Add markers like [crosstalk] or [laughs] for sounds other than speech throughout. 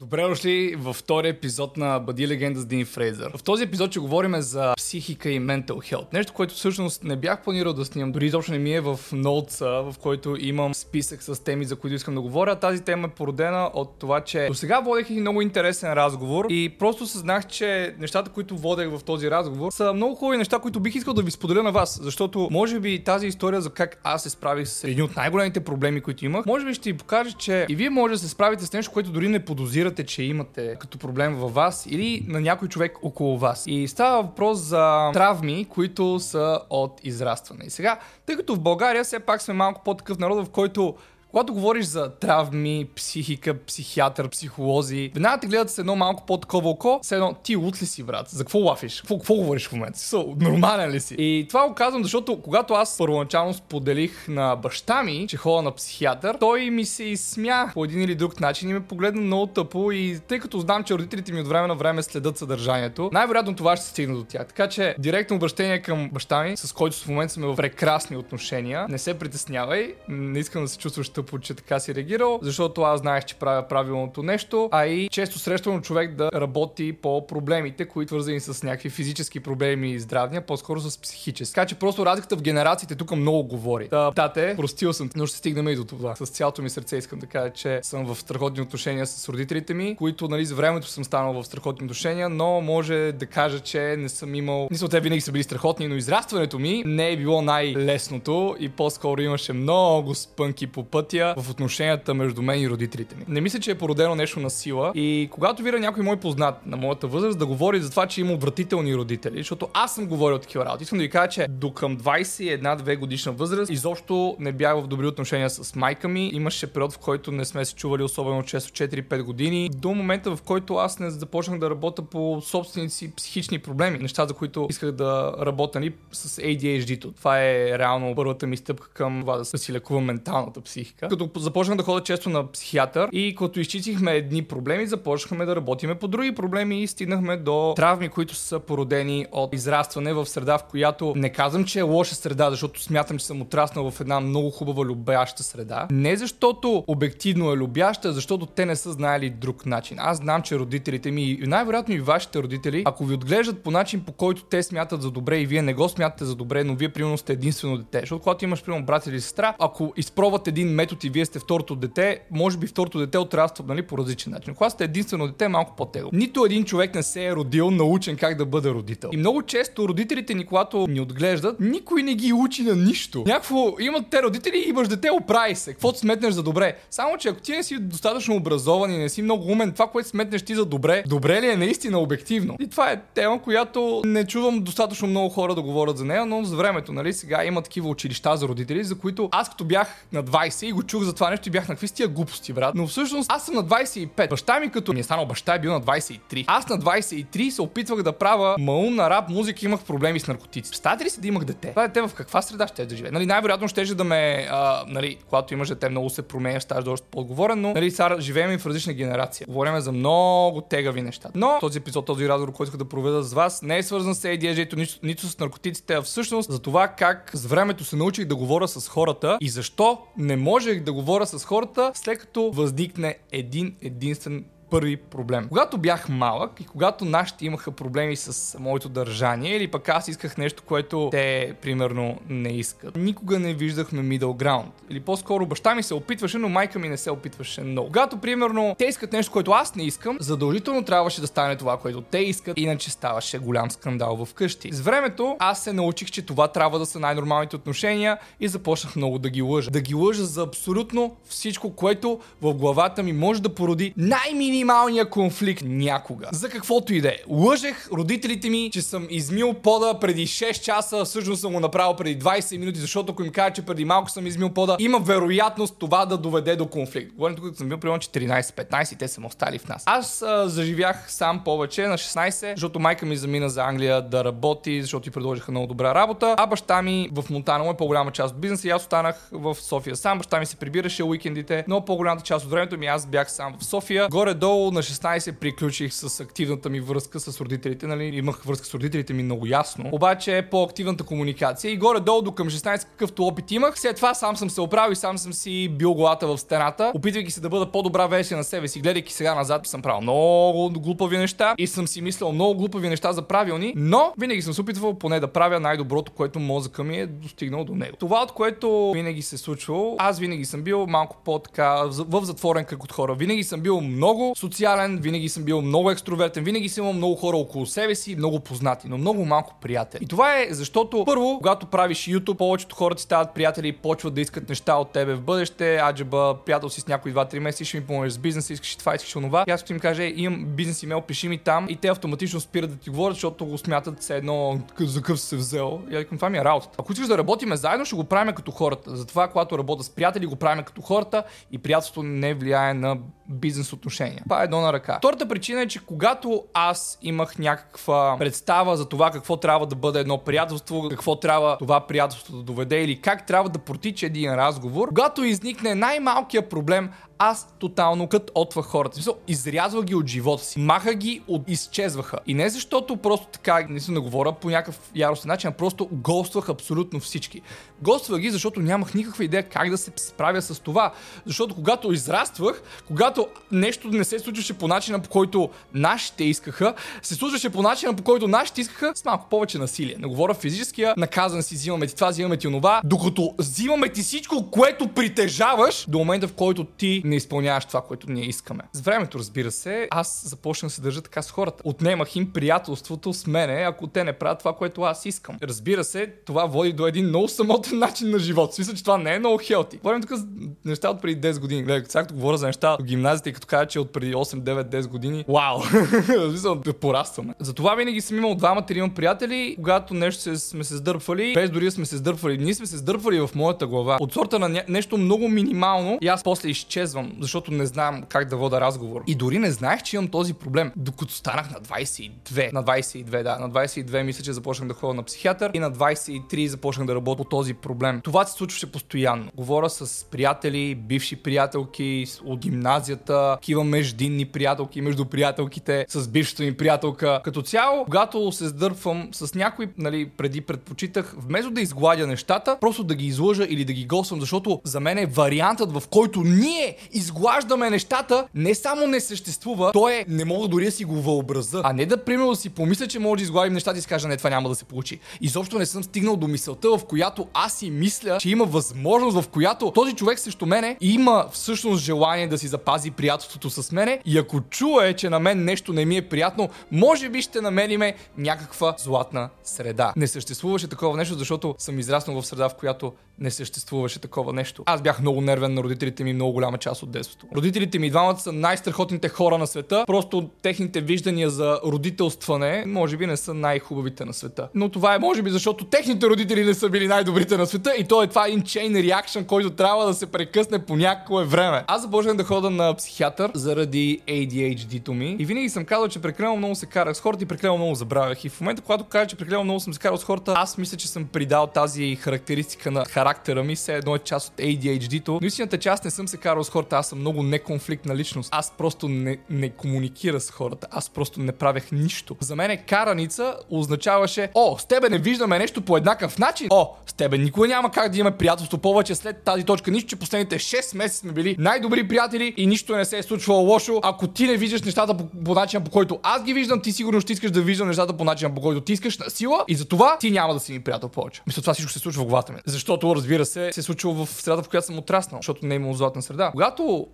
Добре дошли във втори епизод на Бъди легенда с Дин Фрейзър. В този епизод ще говорим за психика и mental health. Нещо, което всъщност не бях планирал да снимам. Дори изобщо не ми е в ноутса, в който имам списък с теми, за които искам да говоря. Тази тема е породена от това, че до сега водех и много интересен разговор и просто съзнах, че нещата, които водех в този разговор, са много хубави неща, които бих искал да ви споделя на вас. Защото може би тази история за как аз се справих с един от най-големите проблеми, които имах, може би ще ви покаже, че и вие може да се справите с нещо, което дори не подозирате разбирате, че имате като проблем във вас или на някой човек около вас. И става въпрос за травми, които са от израстване. И сега, тъй като в България все пак сме малко по-такъв народ, в който когато говориш за травми, психика, психиатър, психолози, веднага те гледат с едно малко по-такова око, с едно ти лут ли си, брат? За какво лафиш? Какво, какво говориш в момента? Со, нормален ли си? И това го казвам, защото когато аз първоначално споделих на баща ми, че ходя на психиатър, той ми се изсмя по един или друг начин и ме погледна много тъпо и тъй като знам, че родителите ми от време на време следят съдържанието, най-вероятно това ще стигне до тях. Така че директно обращение към баща ми, с който в момента сме в прекрасни отношения. Не се притеснявай, не искам да се чувстваш тъпо, че така си реагирал, защото аз знаех, че правя правилното нещо, а и често срещано човек да работи по проблемите, които свързани с някакви физически проблеми и здравни, а по-скоро с психически. Така че просто разликата в генерациите тук много говори. Да, тате, простил съм, но ще стигнем и до това. С цялото ми сърце искам да кажа, че съм в страхотни отношения с родителите ми, които, нали, за времето съм станал в страхотни отношения, но може да кажа, че не съм имал. Мисля, те винаги са били страхотни, но израстването ми не е било най-лесното и по-скоро имаше много спънки по път пътя в отношенията между мен и родителите ми. Не мисля, че е породено нещо на сила и когато видя някой мой познат на моята възраст да говори за това, че има отвратителни родители, защото аз съм говорил такива работи. Искам да ви кажа, че до към 21-2 годишна възраст изобщо не бях в добри отношения с майка ми. Имаше период, в който не сме се чували особено често 4-5 години, до момента в който аз не започнах да работя по собствените си психични проблеми, неща, за които исках да работя ни с ADHD-то. Това е реално първата ми стъпка към това да си лекувам менталната психика психика. Като започнах да ходя често на психиатър и като изчистихме едни проблеми, започнахме да работиме по други проблеми и стигнахме до травми, които са породени от израстване в среда, в която не казвам, че е лоша среда, защото смятам, че съм отраснал в една много хубава любяща среда. Не защото обективно е любяща, защото те не са знаели друг начин. Аз знам, че родителите ми и най-вероятно и вашите родители, ако ви отглеждат по начин, по който те смятат за добре и вие не го смятате за добре, но вие примерно сте единствено дете. Защото когато имаш примерно брат или сестра, ако изпробват един метод и вие сте второто дете, може би второто дете отраства нали, по различен начин. Когато сте единствено дете, е малко по-тегло. Нито един човек не се е родил научен как да бъде родител. И много често родителите ни, когато ни отглеждат, никой не ги учи на нищо. Някакво имат те родители, имаш дете, оправи се. Каквото сметнеш за добре. Само, че ако ти не си достатъчно образован и не си много умен, това, което сметнеш ти за добре, добре ли е наистина обективно? И това е тема, която не чувам достатъчно много хора да говорят за нея, но с времето, нали, сега има такива училища за родители, за които аз като бях на 20 и го чух за това нещо и бях на какви тия глупости, брат. Но всъщност аз съм на 25. Баща ми като ми е станал баща е бил на 23. Аз на 23 се опитвах да правя маумна рап музика, имах проблеми с наркотици. Представете ли си да имах дете? Това дете в каква среда ще да живее? Нали, най-вероятно ще да ме, а, нали, когато имаш дете, много се променя, ставаш доста по-отговорен, но нали, сега живеем и в различна генерация. Говорим за много тегави неща. Но този епизод, този разговор, който да проведа с вас, не е свързан с ADHD, нито, нито с наркотиците, а всъщност за това как с времето се научих да говоря с хората и защо не можех да говоря с хората, след като възникне един единствен първи проблем. Когато бях малък и когато нашите имаха проблеми с моето държание или пък аз исках нещо, което те примерно не искат, никога не виждахме middle ground. Или по-скоро баща ми се опитваше, но майка ми не се опитваше много. Когато примерно те искат нещо, което аз не искам, задължително трябваше да стане това, което те искат, иначе ставаше голям скандал в къщи. С времето аз се научих, че това трябва да са най-нормалните отношения и започнах много да ги лъжа. Да ги лъжа за абсолютно всичко, което в главата ми може да породи най-мини минималния конфликт някога. За каквото и да е. Лъжех родителите ми, че съм измил пода преди 6 часа, всъщност съм го направил преди 20 минути, защото ако им кажа, че преди малко съм измил пода, има вероятност това да доведе до конфликт. Говорим тук, съм бил примерно 14-15 и те са остали в нас. Аз а, заживях сам повече на 16, защото майка ми замина за Англия да работи, защото ти предложиха много добра работа, а баща ми в Монтана е по-голяма част от бизнеса и аз останах в София сам. Баща ми се прибираше уикендите, но по-голямата част от времето ми аз бях сам в София. Горе-долу горе-долу на 16 приключих с активната ми връзка с родителите, нали, имах връзка с родителите ми много ясно. Обаче е по-активната комуникация и горе-долу до към 16 какъвто опит имах. След това сам съм се оправил и сам съм си бил главата в стената, опитвайки се да бъда по-добра версия на себе си, гледайки сега назад, съм правил много глупави неща и съм си мислил много глупави неща за правилни, но винаги съм се опитвал поне да правя най-доброто, което мозъка ми е достигнал до него. Това, от което винаги се е случвало, аз винаги съм бил малко по-така в затворен кръг от хора. Винаги съм бил много социален, винаги съм бил много екстровертен, винаги съм имал много хора около себе си, много познати, но много малко приятели. И това е защото първо, когато правиш YouTube, повечето хора ти стават приятели и почват да искат неща от тебе в бъдеще. Аджаба, приятел си с някой 2-3 месеца, ще ми помогнеш с бизнес, искаш това, искаш това. И аз ще им кажа, имам бизнес имейл, пиши ми там и те автоматично спират да ти говорят, защото го смятат все едно за къв се взел. И аз това ми е работата. Ако искаш да работиме заедно, ще го правим като хората. Затова, когато работя с приятели, го правим като хората и приятелството не влияе на бизнес отношения. Е едно на ръка. Втората причина е, че когато аз имах някаква представа за това какво трябва да бъде едно приятелство, какво трябва това приятелство да доведе или как трябва да протича един разговор, когато изникне най-малкият проблем, аз тотално кът отвах хората. Смисъл, изрязвах ги от живота си. Маха ги от изчезваха. И не защото просто така не съм да говоря по някакъв яростен начин, а просто гоствах абсолютно всички. Гоствах ги, защото нямах никаква идея как да се справя с това. Защото когато израствах, когато нещо не се случваше по начина по който нашите искаха, се случваше по начина по който нашите искаха с малко повече насилие. Не говоря физическия, наказан си, взимаме ти това, взимаме ти онова, докато взимаме ти всичко, което притежаваш, до момента в който ти не изпълняваш това, което ние искаме. С времето, разбира се, аз започнах да се държа така с хората. Отнемах им приятелството с мене, ако те не правят това, което аз искам. Разбира се, това води до един много самотен начин на живот. Смисъл, че това не е много хелти. Говорим тук за неща от преди 10 години. Гледай, сега като говоря за неща от гимназията и като кажа, че от преди 8, 9, 10 години, вау! [laughs] Смисъл, да порастваме. Затова винаги съм имал двама, трима приятели, когато нещо сме се сдърпвали, без дори сме се сдърпвали. Ние сме се сдърпвали в моята глава. От сорта на нещо много минимално и аз после изчезвам казвам, защото не знам как да вода разговор. И дори не знаех, че имам този проблем, докато станах на 22. На 22, да. На 22 мисля, че започнах да ходя на психиатър и на 23 започнах да работя по този проблем. Това се случваше постоянно. Говоря с приятели, бивши приятелки от гимназията, такива междинни приятелки между приятелките, с бившата ми приятелка. Като цяло, когато се сдърпвам с някой, нали, преди предпочитах, вместо да изгладя нещата, просто да ги излъжа или да ги госвам, защото за мен е вариантът, в който ние изглаждаме нещата, не само не съществува, то е, не мога дори да си го въобраза. А не да, примерно, си помисля, че може да изгладим нещата и си кажа, не, това няма да се получи. Изобщо не съм стигнал до мисълта, в която аз си мисля, че има възможност, в която този човек срещу мене има всъщност желание да си запази приятелството с мене и ако чуе, че на мен нещо не ми е приятно, може би ще намериме някаква златна среда. Не съществуваше такова нещо, защото съм израснал в среда, в която не съществуваше такова нещо. Аз бях много нервен на родителите ми много голяма част от детството. Родителите ми двамата са най-страхотните хора на света, просто техните виждания за родителстване може би не са най-хубавите на света. Но това е може би защото техните родители не са били най-добрите на света и то е това един chain reaction, който трябва да се прекъсне по някое време. Аз започнах да хода на психиатър заради ADHD-то ми и винаги съм казал, че прекалено много се карах с хората и прекалено много забравях. И в момента, когато кажа, че прекалено много съм се карал с хората, аз мисля, че съм придал тази характеристика на характер характера ми, все едно е част от ADHD-то. Но истината, че аз не съм се карал с хората, аз съм много неконфликтна личност. Аз просто не, не комуникира с хората. Аз просто не правех нищо. За мен караница означаваше, о, с тебе не виждаме нещо по еднакъв начин. О, с тебе никога няма как да имаме приятелство повече след тази точка. Нищо, че последните 6 месеца сме били най-добри приятели и нищо не се е случвало лошо. Ако ти не виждаш нещата по, по начина по който аз ги виждам, ти сигурно ще искаш да виждам нещата по начина по който ти искаш на сила и за това ти няма да си ми приятел повече. Мисля, това всичко се случва в главата ми. Защото, разбира се, се е случило в средата, в която съм отраснал, защото не е имало златна среда. Когато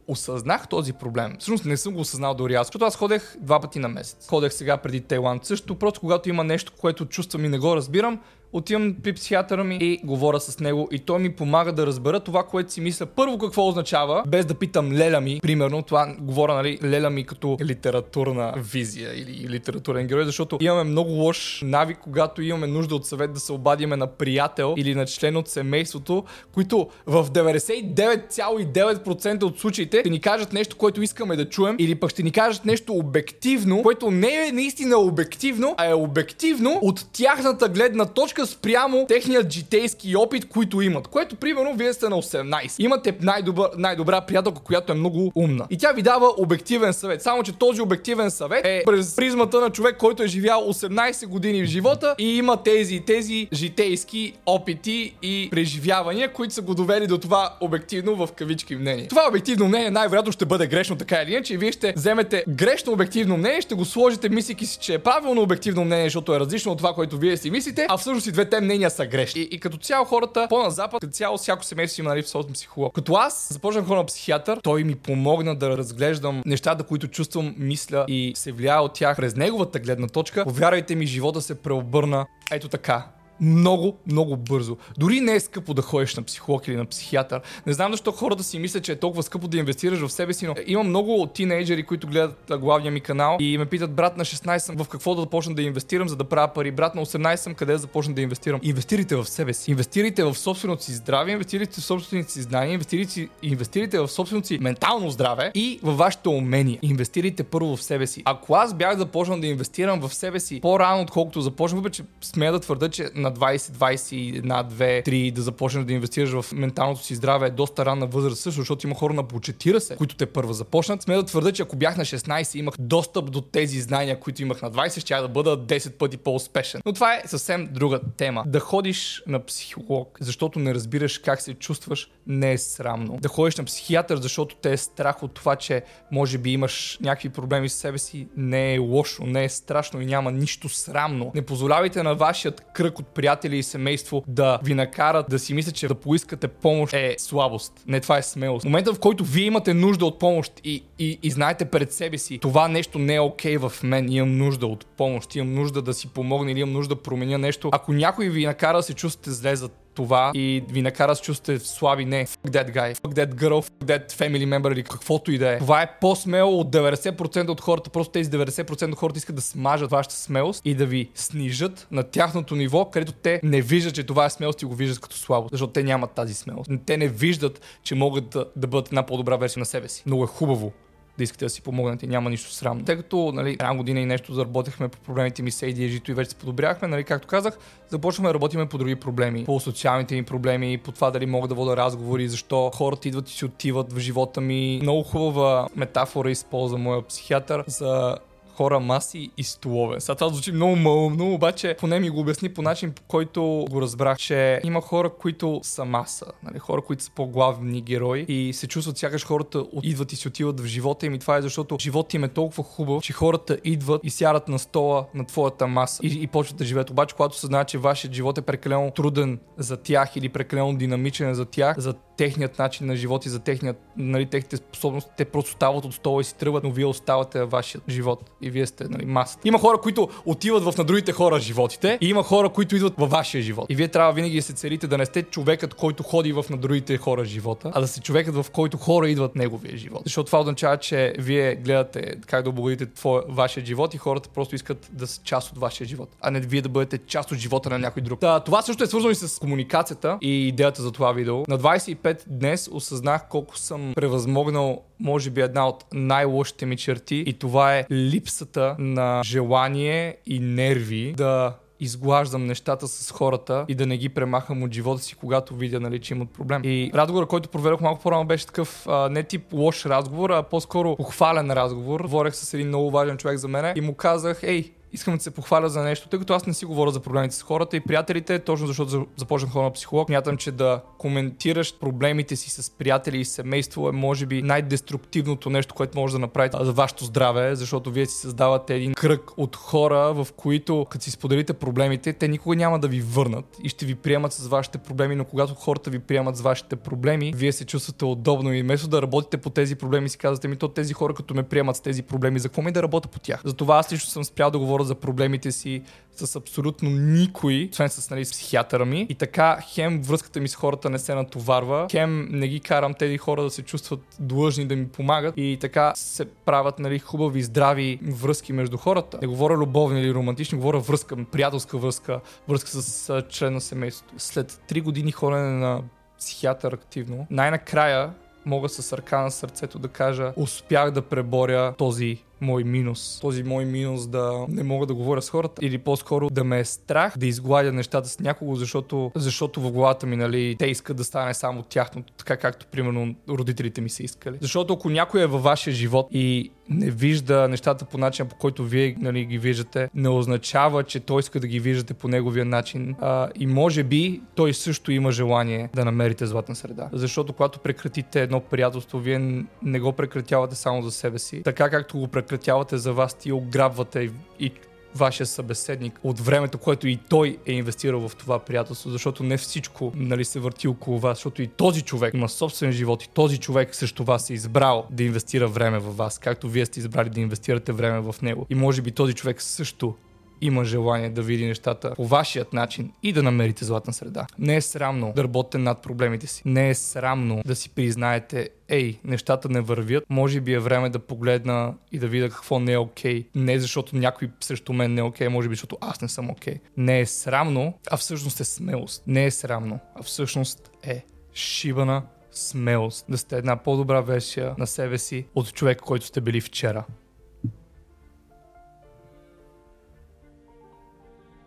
осъзнах този проблем, всъщност не съм го осъзнал дори аз, защото аз ходех два пъти на месец. Ходех сега преди Тайланд също, просто когато има нещо, което чувствам и не го разбирам, отивам при психиатъра ми и говоря с него и той ми помага да разбера това, което си мисля. Първо какво означава, без да питам леля ми, примерно, това говоря, нали, леля ми като литературна визия или литературен герой, защото имаме много лош навик, когато имаме нужда от съвет да се обадиме на приятел или на член от семейството, които в 99,9% от случаите ще ни кажат нещо, което искаме да чуем или пък ще ни кажат нещо обективно, което не е наистина обективно, а е обективно от тяхната гледна точка точка спрямо техният житейски опит, които имат. Което, примерно, вие сте на 18. Имате най-добър, най-добра приятелка, която е много умна. И тя ви дава обективен съвет. Само, че този обективен съвет е през призмата на човек, който е живял 18 години в живота и има тези тези житейски опити и преживявания, които са го довели до това обективно в кавички мнение. Това обективно мнение най-вероятно ще бъде грешно така или иначе и вие ще вземете грешно обективно мнение, ще го сложите мислики си, че е правилно обективно мнение, защото е различно от това, което вие си мислите, а всъщност и двете мнения са грешни. И, и като цяло хората по-на запад, като цяло всяко семейство има нали, в собствен психолог. Като аз започнах хора на психиатър, той ми помогна да разглеждам нещата, които чувствам, мисля и се влияе от тях през неговата гледна точка. Повярвайте ми, живота се преобърна ето така много, много бързо. Дори не е скъпо да ходиш на психолог или на психиатър. Не знам защо хората си мислят, че е толкова скъпо да инвестираш в себе си, но има много тинейджери, които гледат главния ми канал и ме питат, брат на 16 съм в какво да започна да инвестирам, за да правя пари. Брат на 18 съм къде да започна да инвестирам. Инвестирайте в себе си. Инвестирайте в собственото си здраве, инвестирайте в собствените си знания, инвестирайте, инвестирайте в собственото си ментално здраве и във вашето умение. Инвестирайте първо в себе си. Ако аз бях започнал да инвестирам в себе си по-рано, отколкото започнах, въпреки смея да твърда, че на 20, 21, 2, 3 да започнеш да инвестираш в менталното си здраве е доста ранна възраст също, защото има хора на по 40, които те първа започнат. Сме да твърда, че ако бях на 16 имах достъп до тези знания, които имах на 20, ще да бъда 10 пъти по-успешен. Но това е съвсем друга тема. Да ходиш на психолог, защото не разбираш как се чувстваш, не е срамно. Да ходиш на психиатър, защото те е страх от това, че може би имаш някакви проблеми с себе си, не е лошо, не е страшно и няма нищо срамно. Не позволявайте на вашият кръг от приятели и семейство да ви накарат да си мислят, че да поискате помощ е слабост. Не, това е смелост. В момента, в който вие имате нужда от помощ и, и, и знаете пред себе си, това нещо не е окей okay в мен, имам нужда от помощ, имам нужда да си помогна или имам нужда да променя нещо. Ако някой ви накара да се чувствате зле за това и ви накара се чувствате слаби. Не, fuck that guy, fuck that girl, fuck that family member или каквото и да е. Това е по-смело от 90% от хората. Просто тези 90% от хората искат да смажат вашата смелост и да ви снижат на тяхното ниво, където те не виждат, че това е смелост и го виждат като слабо. Защото те нямат тази смелост. Те не виждат, че могат да, да бъдат една по-добра версия на себе си. Много е хубаво да искате да си помогнете, няма нищо срамно. Тъй като нали, една година и нещо заработихме по проблемите ми с ADHD и вече се подобряхме, нали, както казах, започваме да работиме по други проблеми, по социалните ми проблеми, по това дали мога да вода разговори, защо хората идват и си отиват в живота ми. Много хубава метафора използва моя психиатър за хора, маси и столове. Сега това звучи много малумно, обаче поне ми го обясни по начин, по който го разбрах, че има хора, които са маса, нали? хора, които са по-главни герои и се чувстват сякаш хората идват и си отиват в живота им и това е защото животът им е толкова хубав, че хората идват и сядат на стола на твоята маса и, и почват да живеят. Обаче, когато се знае, че вашият живот е прекалено труден за тях или прекалено динамичен за тях, за техният начин на живот и за техният, нали, техните способности, те просто стават от стола и си тръгват, но вие оставате във вашия живот и вие сте нали, масата. Има хора, които отиват в на другите хора животите и има хора, които идват във вашия живот. И вие трябва винаги да се целите да не сте човекът, който ходи в на другите хора живота, а да сте човекът, в който хора идват неговия живот. Защото това означава, че вие гледате как да облагодите твоя, вашия живот и хората просто искат да са част от вашия живот, а не вие да бъдете част от живота на някой друг. Та, това също е свързано и с комуникацията и идеята за това видео. На 25 днес осъзнах колко съм превъзмогнал може би една от най-лошите ми черти и това е липсата на желание и нерви да изглаждам нещата с хората и да не ги премахам от живота си, когато видя, нали, че имат проблем. И разговорът, който проверях малко по-рано, беше такъв а, не тип лош разговор, а по-скоро похвален разговор. Говорех с един много важен човек за мен и му казах, ей, искам да се похваля за нещо, тъй като аз не си говоря за проблемите с хората и приятелите, точно защото започнах хора на психолог. Мятам, че да коментираш проблемите си с приятели и семейство е може би най-деструктивното нещо, което може да направите за вашето здраве, защото вие си създавате един кръг от хора, в които като си споделите проблемите, те никога няма да ви върнат и ще ви приемат с вашите проблеми, но когато хората ви приемат с вашите проблеми, вие се чувствате удобно и вместо да работите по тези проблеми си казвате ми, то тези хора като ме приемат с тези проблеми, за какво ми да работя по тях? Затова аз лично съм спрял да говоря за проблемите си с абсолютно никой, освен с нали, психиатъра ми. И така, хем връзката ми с хората не се натоварва, хем не ги карам тези хора да се чувстват длъжни да ми помагат и така се правят нали, хубави, здрави връзки между хората. Не говоря любовни или романтични, говоря връзка, приятелска връзка, връзка с член на семейството. След 3 години ходене на психиатър активно, най-накрая мога с ръка на сърцето да кажа, успях да преборя този мой минус. Този мой минус да не мога да говоря с хората или по-скоро да ме е страх да изгладя нещата с някого, защото, защото в главата ми, нали, те искат да стане само тяхното, така както примерно родителите ми са искали. Защото ако някой е във вашия живот и не вижда нещата по начин, по който вие нали, ги виждате, не означава, че той иска да ги виждате по неговия начин. А, и може би той също има желание да намерите златна среда. Защото когато прекратите едно приятелство, вие не го прекратявате само за себе си. Така както го прекратявате за вас, ти ограбвате и вашия събеседник от времето, което и той е инвестирал в това приятелство, защото не всичко нали, се върти около вас, защото и този човек има собствен живот и този човек също вас е избрал да инвестира време в вас, както вие сте избрали да инвестирате време в него. И може би този човек също има желание да види нещата по вашият начин и да намерите златна среда. Не е срамно да работите над проблемите си. Не е срамно да си признаете, ей, нещата не вървят, може би е време да погледна и да видя какво не е окей. Okay. Не защото някой срещу мен не е окей, okay, може би защото аз не съм окей. Okay. Не е срамно, а всъщност е смелост. Не е срамно, а всъщност е шибана смелост да сте една по-добра версия на себе си от човек, който сте били вчера.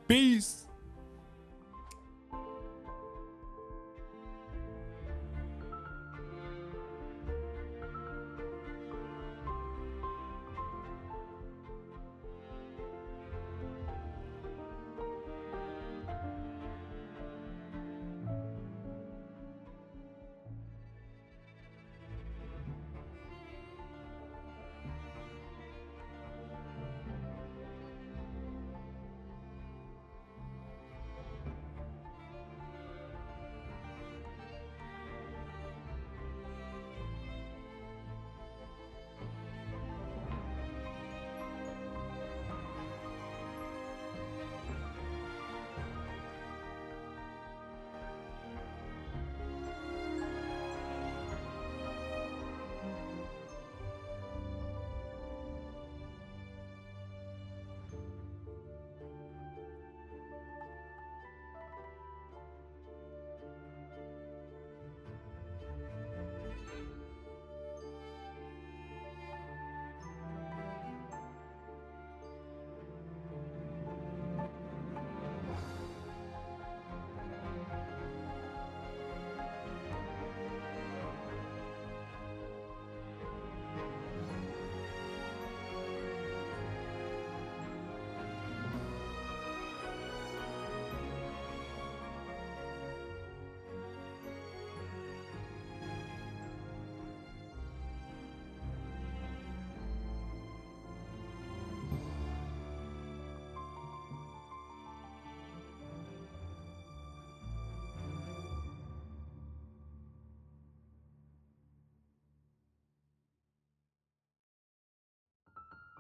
Peace.